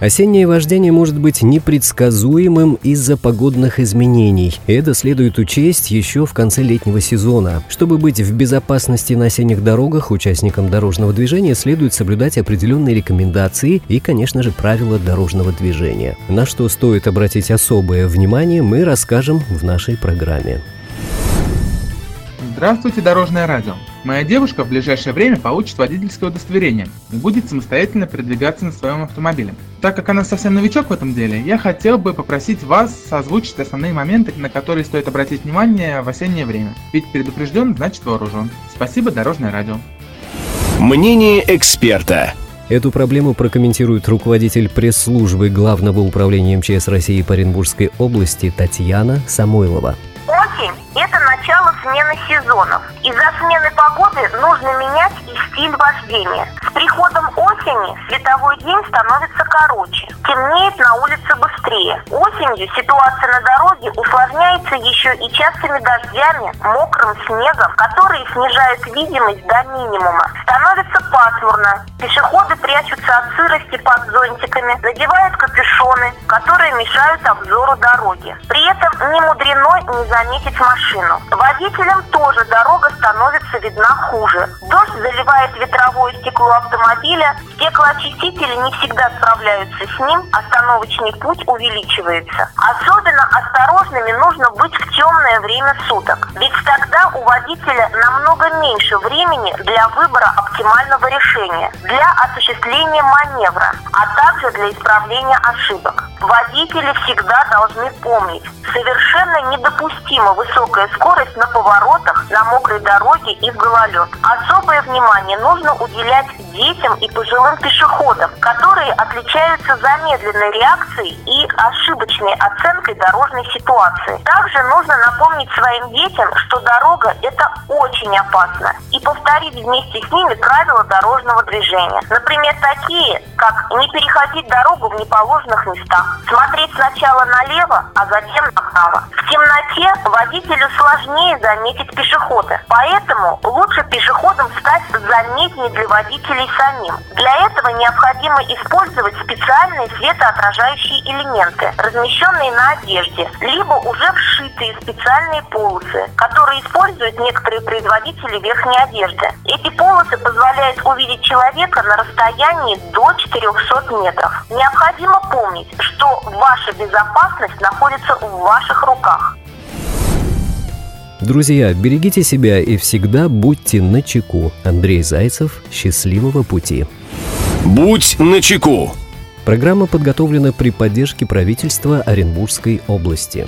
Осеннее вождение может быть непредсказуемым из-за погодных изменений. Это следует учесть еще в конце летнего сезона. Чтобы быть в безопасности на осенних дорогах, участникам дорожного движения следует соблюдать определенные рекомендации и, конечно же, правила дорожного движения. На что стоит обратить особое внимание, мы расскажем в нашей программе. Здравствуйте, Дорожное радио! Моя девушка в ближайшее время получит водительское удостоверение и будет самостоятельно передвигаться на своем автомобиле. Так как она совсем новичок в этом деле, я хотел бы попросить вас озвучить основные моменты, на которые стоит обратить внимание в осеннее время. Ведь предупрежден, значит вооружен. Спасибо, Дорожное радио. Мнение эксперта. Эту проблему прокомментирует руководитель пресс-службы Главного управления МЧС России по Оренбургской области Татьяна Самойлова. Осень – это смены сезонов. Из-за смены погоды нужно менять и стиль вождения. Приходом осени световой день становится короче. Темнеет на улице быстрее. Осенью ситуация на дороге усложняется еще и частыми дождями, мокрым снегом, которые снижают видимость до минимума. Становится пасмурно. Пешеходы прячутся от сырости под зонтиками, надевают капюшоны, которые мешают обзору дороги. При этом не мудрено не заметить машину. Водителям тоже дорога становится видна хуже. Дождь заливает ветровое стекло автомобиля, стеклоочистители не всегда справляются с ним, остановочный путь увеличивается. Особенно осторожными нужно быть в темное время суток, ведь тогда у водителя намного меньше времени для выбора оптимального решения, для осуществления маневра, а также для исправления ошибок. Водители всегда должны помнить, совершенно недопустима высокая скорость на поворотах, на мокрой дороге и в гололед. Особое внимание нужно уделять детям и пожилым пешеходам, которые отличаются замедленной реакцией и ошибочной оценкой дорожной ситуации. Также нужно напомнить своим детям, что дорога – это очень опасно, и повторить вместе с ними правила дорожного движения. Например, такие, как не переходить дорогу в неположенных местах, смотреть сначала налево, а затем направо. В темноте водителю сложнее заметить пешехода, поэтому лучше пешеходам стать заметнее для водителей самим. Для этого необходимо использовать специальные светоотражающие элементы, размещенные на одежде, либо уже вшитые специальные полосы, которые используют некоторые производители верхней одежды. Эти полосы позволяют увидеть человека на расстоянии до 400 метров. Необходимо помнить, что ваша безопасность находится в ваших руках. Друзья, берегите себя и всегда будьте на чеку. Андрей Зайцев. Счастливого пути. Будь начеку. Программа подготовлена при поддержке правительства Оренбургской области.